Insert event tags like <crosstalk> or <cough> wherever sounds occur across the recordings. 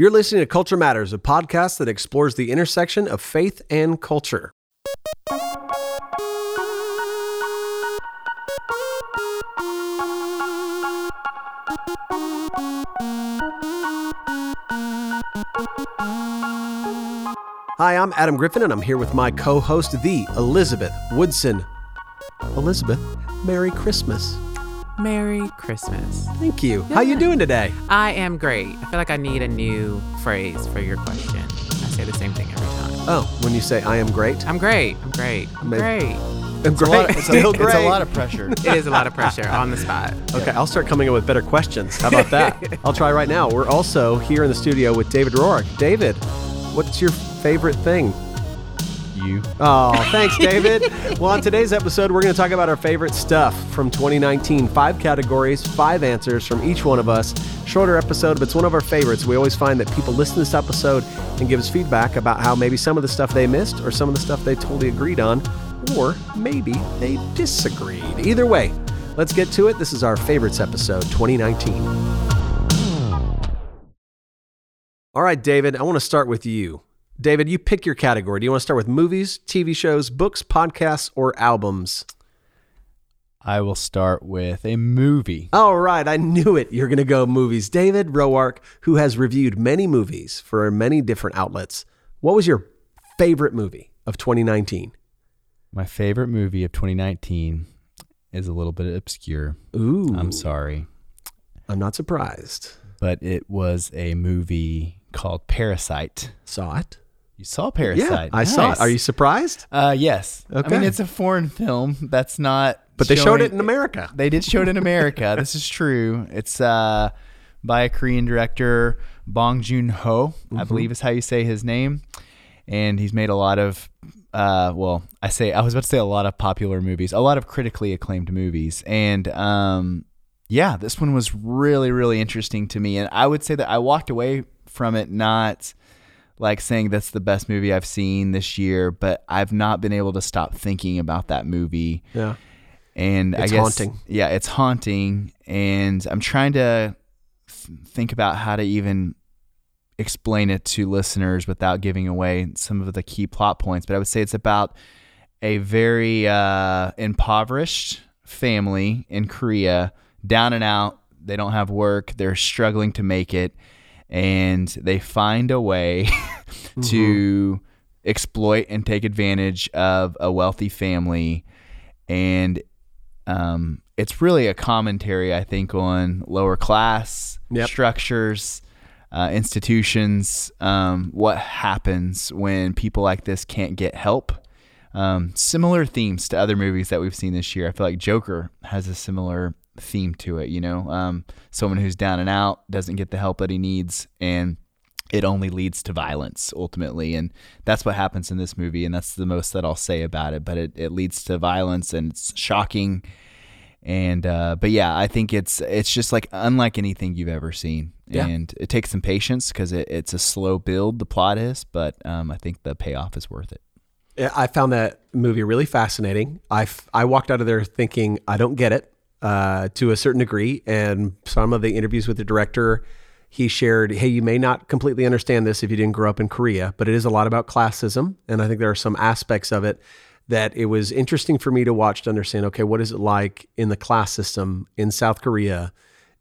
You're listening to Culture Matters, a podcast that explores the intersection of faith and culture. Hi, I'm Adam Griffin, and I'm here with my co host, the Elizabeth Woodson. Elizabeth, Merry Christmas. Merry Christmas. Thank you. How you doing today? I am great. I feel like I need a new phrase for your question. I say the same thing every time. Oh, when you say I am great, I'm great. I'm great. I'm Maybe- great. I'm It's a, lot, great. it's, a, Still <laughs> it's a lot of <laughs> pressure. It is a lot of pressure on the spot. <laughs> Okay, I'll start coming up with better questions. How about that? I'll try right now. We're also here in the studio with David Roark. David, what's your favorite thing? You. Oh, thanks, David. well, on today's episode, we're going to talk about our favorite stuff from 2019. Five categories, five answers from each one of us. Shorter episode, but it's one of our favorites. We always find that people listen to this episode and give us feedback about how maybe some of the stuff they missed or some of the stuff they totally agreed on, or maybe they disagreed. Either way, let's get to it. This is our favorites episode 2019. All right, David, I want to start with you. David, you pick your category. Do you want to start with movies, TV shows, books, podcasts, or albums? I will start with a movie. All right, I knew it. You're going to go movies. David Roark, who has reviewed many movies for many different outlets. What was your favorite movie of 2019? My favorite movie of 2019 is a little bit obscure. Ooh, I'm sorry. I'm not surprised. But it was a movie called Parasite. Saw it. You saw Parasite? Yeah, I saw it. Are you surprised? Uh, yes. I mean, it's a foreign film. That's not. But they showed it in America. They did show it in America. <laughs> this is true. It's uh, by a Korean director, Bong Joon Ho, Mm-hmm. I believe is how you say his name, and he's made a lot of. Uh, well, I say I was about to say a lot of popular movies, a lot of critically acclaimed movies, and um, yeah, this one was really, really interesting to me, and I would say that I walked away from it not like saying that's the best movie I've seen this year, but I've not been able to stop thinking about that movie Yeah. and I It's guess haunting. yeah, it's haunting, and I'm trying to th- think about how to even explain it to listeners without giving away some of the key plot points. But I would say it's about a very uh, impoverished family in Korea, down and out. They don't have work. They're struggling to make it, and they find a way <laughs> to exploit and take advantage of a wealthy family and um, it's really a commentary, I think, on lower class Yep. structures, uh, institutions, um, what happens when people like this can't get help. Um, similar themes to other movies that we've seen this year. I feel like Joker has a similar theme to it. You know, um, someone who's down and out doesn't get the help that he needs, and it only leads to violence ultimately and that's what happens in this movie and that's the most that i'll say about it but it, it leads to violence and it's shocking and uh, but yeah i think it's it's just like unlike anything you've ever seen Yeah. and it takes some patience because it, it's a slow build the plot is but um, i think the payoff is worth it Yeah, I found that movie really fascinating. I, f- I walked out of there thinking I don't get it uh, to a certain degree. And some of the interviews with the director, he shared, hey, you may not completely understand this if you didn't grow up in Korea, but it is a lot about classism. And I think there are some aspects of it that it was interesting for me to watch to understand, okay, what is it like in the class system in South Korea?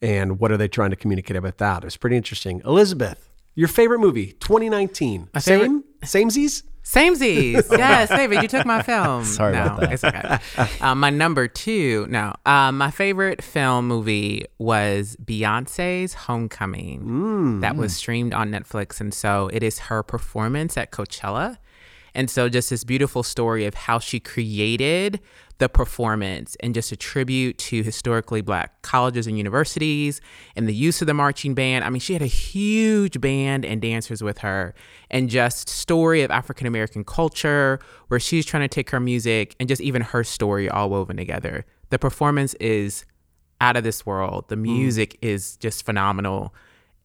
And what are they trying to communicate about that? It was pretty interesting. Elizabeth, your favorite movie, 2019. My Same? Samesies? Samesies. <laughs> yes, David, you took my film. <laughs> Sorry no, about that. It's okay. Um, my number two, no. Um, my favorite film movie was Beyonce's Homecoming. That was streamed on Netflix. And so it is her performance at Coachella. And so just this beautiful story of how she created the performance and just a tribute to historically black colleges and universities and the use of the marching band. I mean, she had a huge band and dancers with her and just story of African American culture where she's trying to take her music and just even her story all woven together. The performance is out of this world. The mm. music is just phenomenal.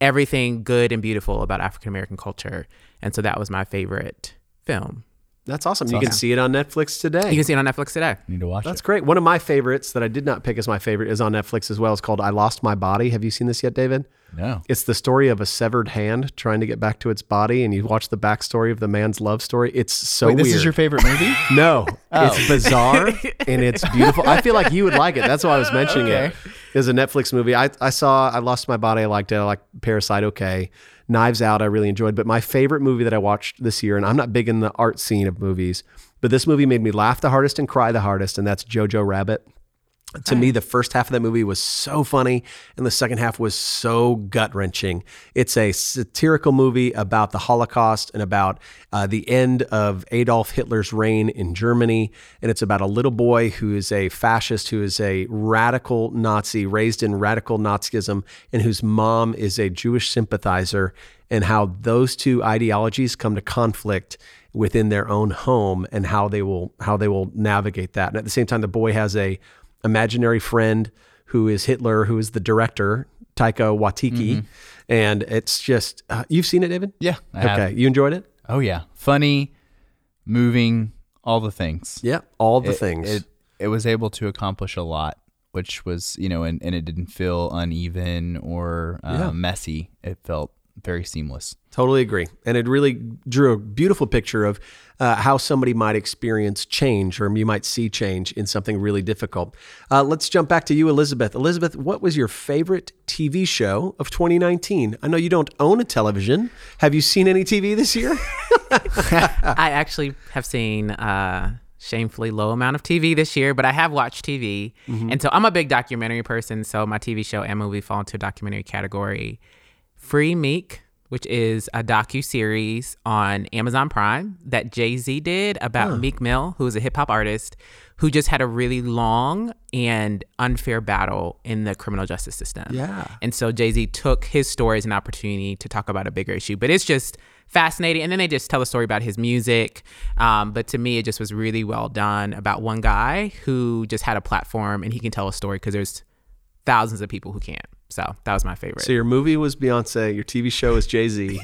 Everything good and beautiful about African American culture. And so that was my favorite film. That's awesome. you can see it on Netflix today. You can see it on Netflix today. need to watch That's it great. One of my favorites that I did not pick as my favorite is on Netflix as well. It's called I Lost My Body. Have you seen this yet, David? No. It's the story of a severed hand trying to get back to its body, and you watch the backstory of the man's love story. It's so Wait, this weird. is your favorite movie? <laughs> No, Oh. it's bizarre and it's beautiful. I feel like you would like it. That's why I was <laughs> mentioning it. Okay. It's a Netflix movie. I, I saw, I lost my body. I liked it. I like Parasite. Okay. Knives Out. I really enjoyed. But my favorite movie that I watched this year, and I'm not big in the art scene of movies, but this movie made me laugh the hardest and cry the hardest, and that's Jojo Rabbit. To me, the first half of that movie was so funny, and the second half was so gut wrenching. It's a satirical movie about the Holocaust and about uh, the end of Adolf Hitler's reign in Germany. And it's about a little boy who is a fascist, who is a radical Nazi, raised in radical Nazism, and whose mom is a Jewish sympathizer, and how those two ideologies come to conflict within their own home and how they will how they will navigate that. And at the same time, the boy has a imaginary friend who is Hitler, who is the director, Taika Waititi. And it's just, uh, you've seen it, David? Yeah. I have. Okay. You enjoyed it? Oh yeah. Funny, moving, all the things. Yeah. All the It- things. It it was able to accomplish a lot, which was you know, and, and it didn't feel uneven or uh, Yeah. messy. It felt very seamless. Totally agree. And it really drew a beautiful picture of uh, how somebody might experience change or you might see change in something really difficult. Uh, let's jump back to you, Elizabeth. Elizabeth, what was your favorite TV show of 2019? I know you don't own a television. Have you seen any TV this year? <laughs> I actually have seen uh shamefully low amount of TV this year, but I have watched TV. And so I'm a big documentary person, so my TV show and movie fall into a documentary category. Free Meek, which is a docu series on Amazon Prime that Jay-Z did about Meek Mill, who is a hip hop artist who just had a really long and unfair battle in the criminal justice system. Yeah. And so Jay Z took his story as an opportunity to talk about a bigger issue. But it's just fascinating. And then they just tell a story about his music. Um, but to me, it just was really well done about one guy who just had a platform and he can tell a story because there's thousands of people who can't. So that was my favorite. So your movie was Beyonce, your TV show is Jay Z. <laughs> <laughs>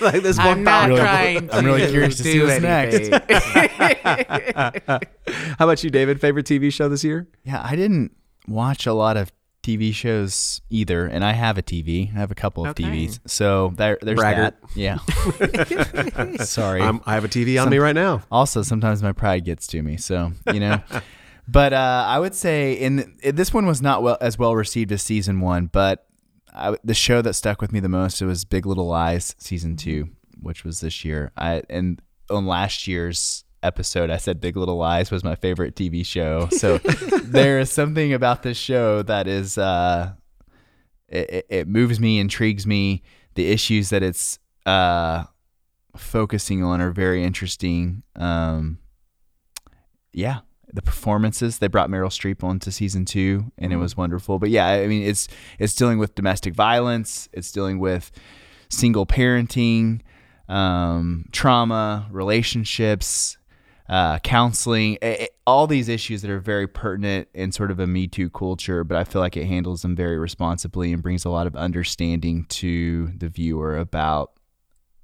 like this I'm one not power. Really- trying I'm really <laughs> curious to see do what's next. How about you, David? Favorite TV show this year? Yeah, I didn't watch a lot of TV shows either, and I have a TV. I have a couple of Okay. TVs, so there, there's Braggart. that. Yeah. Sorry. I'm, I have a TV on me right now. also, sometimes my pride gets to me, so you know. But uh, I would say in this one was not well as well received as season one, but I, the show that stuck with me the most it was Big Little Lies season two, which was this year. I and on last year's episode, I said Big Little Lies was my favorite TV show. So <laughs> there is something about this show that is uh, it, it- it moves me, intrigues me. The issues that it's uh, focusing on are very interesting. Um, yeah, the performances they brought Meryl Streep onto season two, and it was wonderful. But yeah, I mean, it's it's dealing with domestic violence. It's dealing with single parenting, um, trauma, relationships, uh, counseling, a- a- all these issues that are very pertinent in sort of a Me Too culture. But I feel like it handles them very responsibly and brings a lot of understanding to the viewer about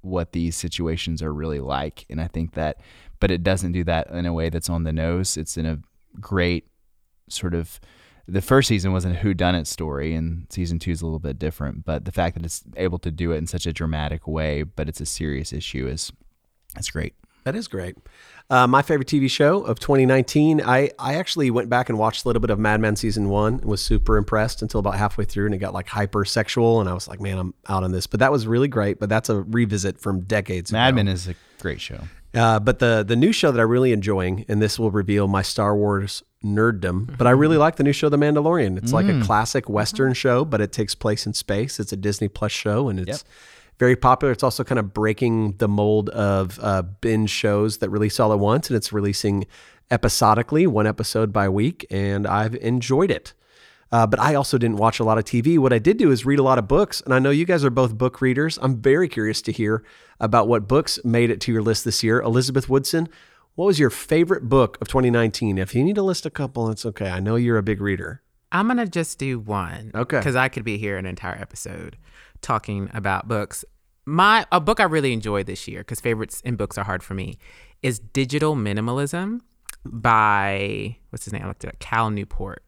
what these situations are really like. And I think that, but it doesn't do that in a way that's on the nose. It's in a great sort of. The first season was a who done it story, and season two is a little bit different. But the fact that it's able to do it in such a dramatic way, but it's a serious issue, is that's great. That is great. Uh, my favorite TV show of 2019. I, I actually went back and watched a little bit of Mad Men season one and was super impressed until about halfway through and it got like hyper sexual and I was like, man, I'm out on this. But that was really great. But that's a revisit from decades Mad ago. Men is a great show. Uh, but the the new show that I'm really enjoying, and this will reveal my Star Wars nerddom, but I really like the new show, The Mandalorian. It's like a classic Western show, but it takes place in space. It's a Disney Plus show, and it's Yep. very popular. It's also kind of breaking the mold of uh, binge shows that release all at once, and it's releasing episodically, one episode by week, and I've enjoyed it. Uh, but I also didn't watch a lot of TV. What I did do is read a lot of books, and I know you guys are both book readers. I'm very curious to hear about what books made it to your list this year. Elizabeth Woodson, what was your favorite book of 2019? If you need to list a couple, it's okay. I know you're a big reader. I'm gonna just do one. Okay. Because I could be here an entire episode talking about books. My a book I really enjoyed this year because favorites in books are hard for me is Digital Minimalism by what's his name? I looked it up. Cal Newport.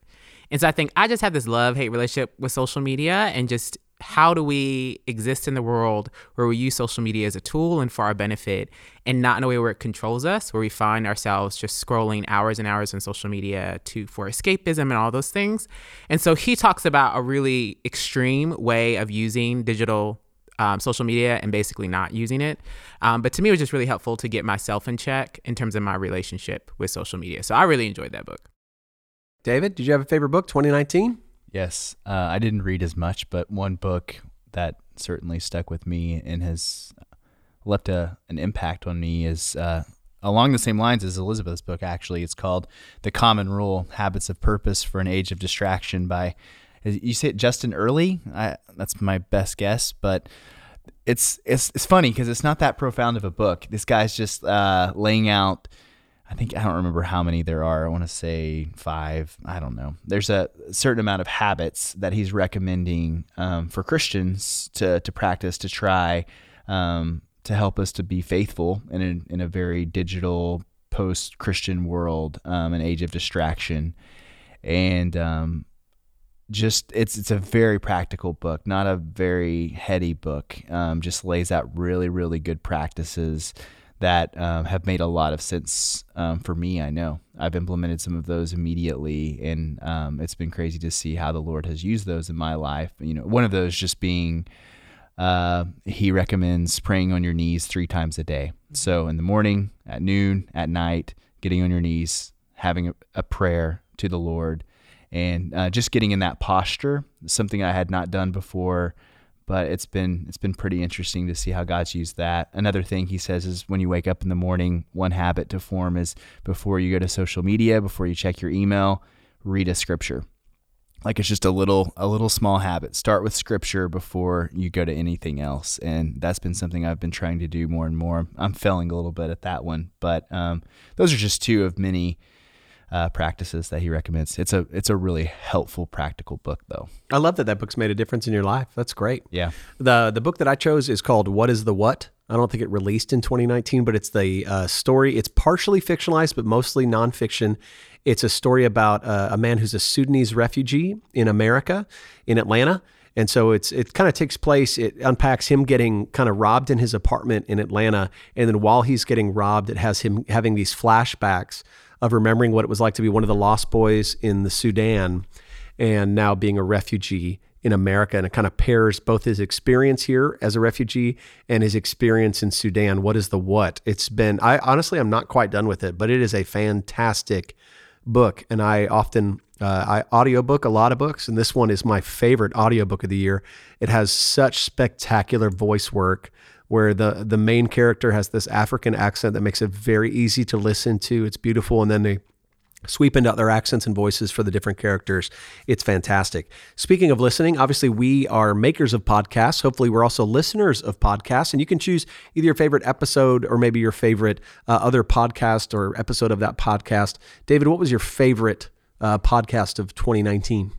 And so I think I just have this love hate relationship with social media and just how do we exist in the world where we use social media as a tool and for our benefit and not in a way where it controls us where we find ourselves just scrolling hours and hours on social media to for escapism and all those things. And so he talks about a really extreme way of using digital um, social media and basically not using it. Um, but to me it was just really helpful to get myself in check in terms of my relationship with social media. So i really enjoyed that book David, did you have a favorite book 2019? Yes, uh, I didn't read as much, but one book that certainly stuck with me and has left a, an impact on me is uh, along the same lines as Elizabeth's book. Actually, it's called "The Common Rule: Habits of Purpose for an Age of Distraction" by you say it Justin Earley? I, that's my best guess, but it's it's it's funny because it's not that profound of a book. This guy's just uh, laying out I think I don't remember how many there are. I want to say five. I don't know. There's a certain amount of habits that he's recommending um, for Christians to to practice to try um, to help us to be faithful in a, in a very digital post Christian world, um, an age of distraction, and um, just it's it's a very practical book, not a very heady book. Um, just lays out really really good practices that um, have made a lot of sense um, for me. I know I've implemented some of those immediately, and um, it's been crazy to see how the Lord has used those in my life. You know, one of those just being uh, He recommends praying on your knees three times a day. So in the morning, at noon, at night, getting on your knees, having a, a prayer to the Lord, and uh, just getting in that posture, something I had not done before but it's been it's been pretty interesting to see how God's used that. Another thing he says is when you wake up in the morning, one habit to form is before you go to social media, before you check your email, read a scripture. Like it's just a little a little small habit. Start with scripture before you go to anything else, and that's been something I've been trying to do more and more. I'm failing a little bit at that one, but um, those are just two of many uh, practices that he recommends. It's a it's a really helpful, practical book, though. I love that that book's made a difference in your life. That's great. Yeah. The the book that I chose is called "What Is the What." I don't think it released in 2019, but it's the uh, story. It's partially fictionalized, but mostly nonfiction. It's a story about uh, a man who's a Sudanese refugee in America, in Atlanta. And so it's it kind of takes place. It unpacks him getting kind of robbed in his apartment in Atlanta, and then while he's getting robbed, it has him having these flashbacks of remembering what it was like to be one of the lost boys in the Sudan and now being a refugee in America. And it kind of pairs both his experience here as a refugee and his experience in Sudan. What is the what? It's been, I honestly, I'm not quite done with it, but it is a fantastic book. And I often, uh, I audiobook a lot of books, and this one is my favorite audiobook of the year. It has such spectacular voice work where the the main character has this African accent that makes it very easy to listen to. It's beautiful, and then they sweep into other accents and voices for the different characters. It's fantastic. Speaking of listening, obviously we are makers of podcasts. Hopefully, we're also listeners of podcasts, and you can choose either your favorite episode or maybe your favorite uh, other podcast or episode of that podcast. David, what was your favorite uh, podcast of 2019?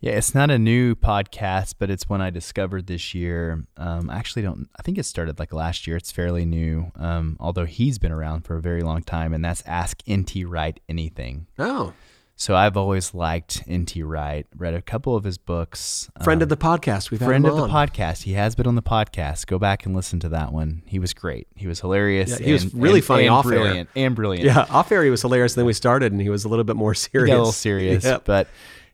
Yeah, it's not a new podcast, but it's one I discovered this year. Um, I actually don't. I think it started like last year. It's fairly new, um, although he's been around for a very long time, and that's Ask NT Wright Anything. Oh, so I've always liked NT Wright. Read a couple of his books. Friend um, of the podcast. We've had friend of the podcast. He has been on the podcast. Go back and listen to that one. He was great. He was hilarious. Yeah, he was really and, funny and off brilliant air. and brilliant. Yeah, off air he was hilarious. And then we started, and he was a little bit more serious. He got a little serious, <laughs> Yep. but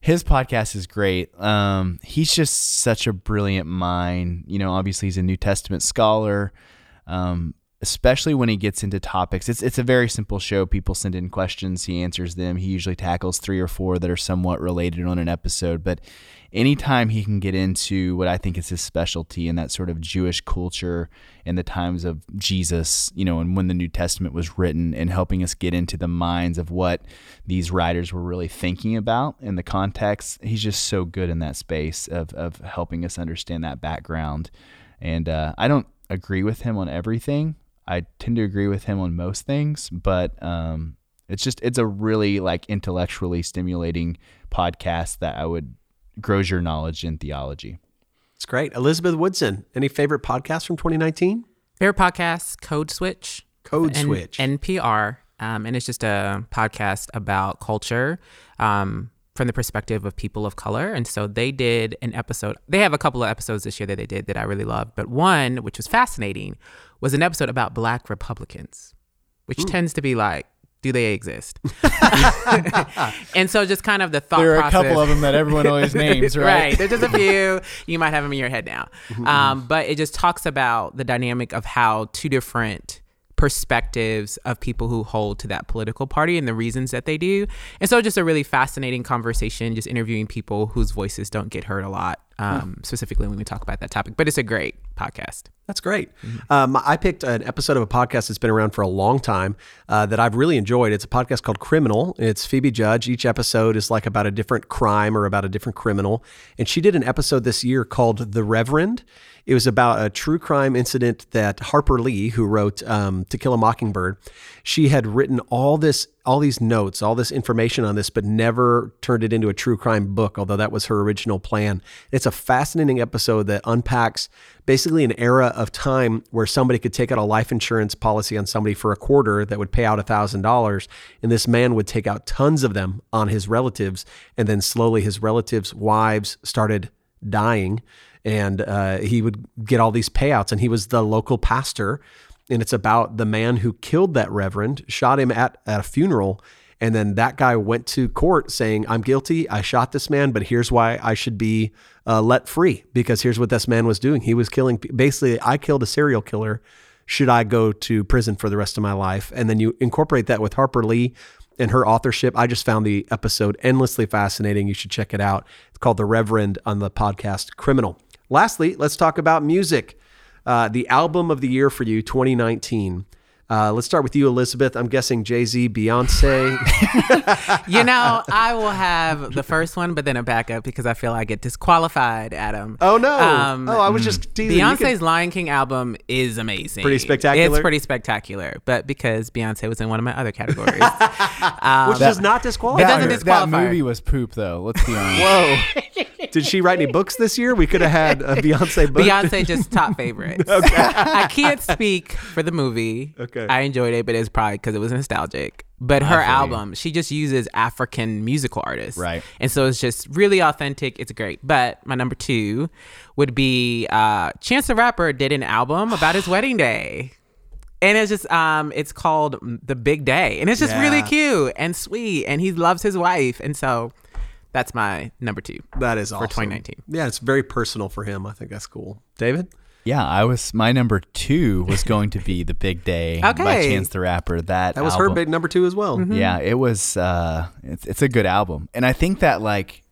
his podcast is great. Um, he's just such a brilliant mind. You know, obviously he's a New Testament scholar. Um, especially when he gets into topics. It's it's a very simple show. People send in questions, he answers them. He usually tackles three or four that are somewhat related on an episode, but anytime he can get into what I think is his specialty in that sort of Jewish culture in the times of Jesus, you know, and when the New Testament was written and helping us get into the minds of what these writers were really thinking about in the context, he's just so good in that space of of helping us understand that background. And uh, I don't agree with him on everything, I tend to agree with him on most things, but um, it's just it's a really like intellectually stimulating podcast that I would grows your knowledge in theology. It's great. Elizabeth Woodson, any favorite podcasts from 2019? Favorite podcast, Code Switch. Code N- Switch. NPR. Um, and it's just a podcast about culture. Um, from the perspective of people of color. And so they did an episode. They have a couple of episodes this year that they did that I really loved. But one, which was fascinating, was an episode about black Republicans, which tends to be like, do they exist? <laughs> <laughs> and so just kind of the thought There are a process. couple of them that everyone always <laughs> names, right? Right. There's just a few. You might have them in your head now. Um, but it just talks about the dynamic of how two different perspectives of people who hold to that political party and the reasons that they do. And so just a really fascinating conversation, just interviewing people whose voices don't get heard a lot, um, specifically when we talk about that topic. But it's a great podcast. That's great. Um, I picked an episode of a podcast that's been around for a long time uh, that I've really enjoyed. It's a podcast called Criminal. It's Phoebe Judge. Each episode is like about a different crime or about a different criminal. And she did an episode this year called The Reverend. It was about a true crime incident that Harper Lee, who wrote um, To Kill a Mockingbird, she had written all this, all these notes, all this information on this, but never turned it into a true crime book. Although that was her original plan. It's a fascinating episode that unpacks basically an era of time where somebody could take out a life insurance policy on somebody for a quarter that would pay out $1,000. And this man would take out tons of them on his relatives. And then slowly his relatives' wives started dying. And uh, he would get all these payouts. And he was the local pastor. And it's about the man who killed that reverend, shot him at, at a funeral. And then that guy went to court saying, I'm guilty. I shot this man, but here's why I should be uh, let free because here's what this man was doing. He was killing, basically, I killed a serial killer. Should I go to prison for the rest of my life? And then you incorporate that with Harper Lee and her authorship. I just found the episode endlessly fascinating. You should check it out. It's called The Reverend on the podcast Criminal. Lastly, let's talk about music. Uh, the album of the year for you, 2019. Uh, let's start with you, Elizabeth. I'm guessing Jay Z, Beyonce. <laughs> You know, I will have the first one, but then a backup because I feel I get disqualified, Adam. Oh no! Um, oh, I was just teasing. Beyonce's could- Lion King album is amazing. Pretty spectacular? It's pretty spectacular, but because Beyonce was in one of my other categories. <laughs> um, which does not disqualify. It doesn't her. that disqualify her. movie was poop, though. Let's be honest. Whoa! <laughs> Did she write any books this year? We could have had a Beyonce book. Beyonce just top favorites. <laughs> okay. I can't speak for the movie. Okay. I enjoyed it, but it's probably because it was nostalgic. But her album, she just uses African musical artists. Right. And so it's just really authentic. It's great. But my number two would be uh, Chance the Rapper did an album about his <gasps> wedding day. And it's just um it's called The Big Day. And it's just really cute and sweet. And he loves his wife. And so that's my number two. That is awesome. 2019. Yeah, it's very personal for him. I think that's cool. David? Yeah, I was. My number two was going to be "The Big Day" by Okay. Chance the Rapper. That That was her big number two as well. Yeah, it was. Uh, it's it's a good album, and I think that like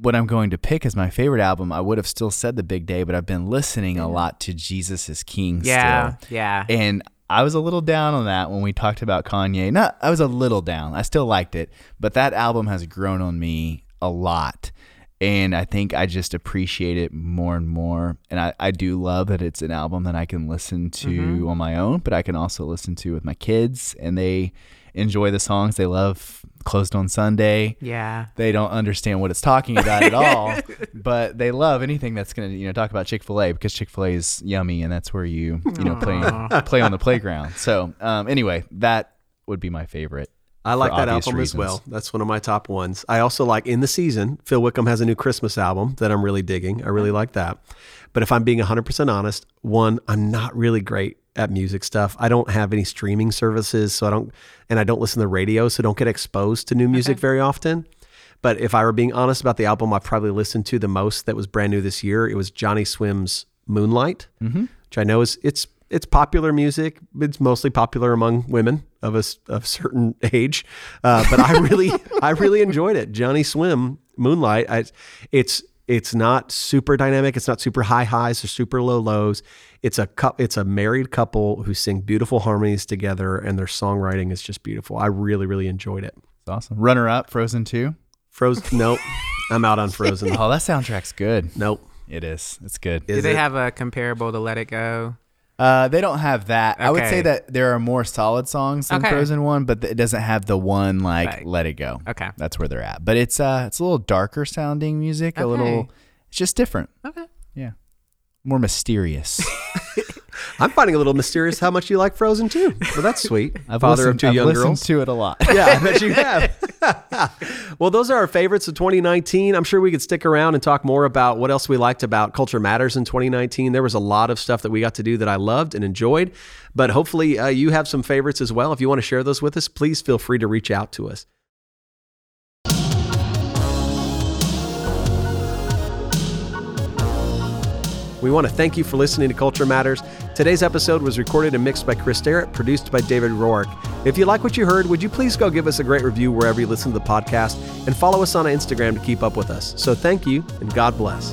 what I'm going to pick as my favorite album, I would have still said "The Big Day," but I've been listening a lot to "Jesus Is King." Yeah. still. Yeah. and I was a little down on that when we talked about Kanye. Not, I was a little down. I still liked it, but that album has grown on me a lot. And I think I just appreciate it more and more. And I, I do love that it's an album that I can listen to Mm-hmm. on my own, but I can also listen to with my kids and they enjoy the songs. They love Closed on Sunday. yeah. They don't understand what it's talking about at all, <laughs> but they love anything that's going to, you know, talk about Chick-fil-A because Chick-fil-A is yummy and that's where you, you know, play play on the playground. So, um, anyway, that would be my favorite. I like that album reasons. as well. That's one of my top ones. I also like In the Season. Phil Wickham has a new Christmas album that I'm really digging. I really like that. But if I'm being 100% honest, one, I'm not really great at music stuff. I don't have any streaming services, so I don't, and I don't listen to the radio, so don't get exposed to new music very often. But if I were being honest about the album I probably listened to the most that was brand new this year, it was Johnny Swim's Moonlight, which I know is it's it's popular music. It's mostly popular among women of a of certain <laughs> age, uh, but I really <laughs> I really enjoyed it. Johnny Swim Moonlight. I, it's it's not super dynamic. It's not super high highs or super low lows. It's a cou- it's a married couple who sing beautiful harmonies together, and their songwriting is just beautiful. I really really enjoyed it. It's awesome. Runner up, Frozen 2. Frozen. nope, I'm out on <laughs> Frozen. Oh, that soundtrack's good. Nope. It is. It's good. Is Do they it? have a comparable to Let It Go? Uh, they don't have that. I would Okay. say that there are more solid songs than Okay. Frozen One, but it doesn't have the one like Right. "Let It Go." Okay. that's where they're at. But it's uh, it's a little darker sounding music. A little, it's just different. Okay. Yeah, more mysterious. <laughs> I'm finding a little mysterious how much you like Frozen too. Well, that's sweet. <laughs> I've Father listened, of 2 I've young listened girls. to it a lot. yeah, I bet you <laughs> have. <laughs> well, those are our favorites of 2019. I'm sure we could stick around and talk more about what else we liked about Culture Matters in 2019. There was a lot of stuff that we got to do that I loved and enjoyed, but hopefully uh, you have some favorites as well. If you want to share those with us, please feel free to reach out to us. We want to thank you for listening to Culture Matters. Today's episode was recorded and mixed by Chris Sterrett, produced by David Roark. If you like what you heard, would you please go give us a great review wherever you listen to the podcast and follow us on Instagram to keep up with us. So thank you and God bless.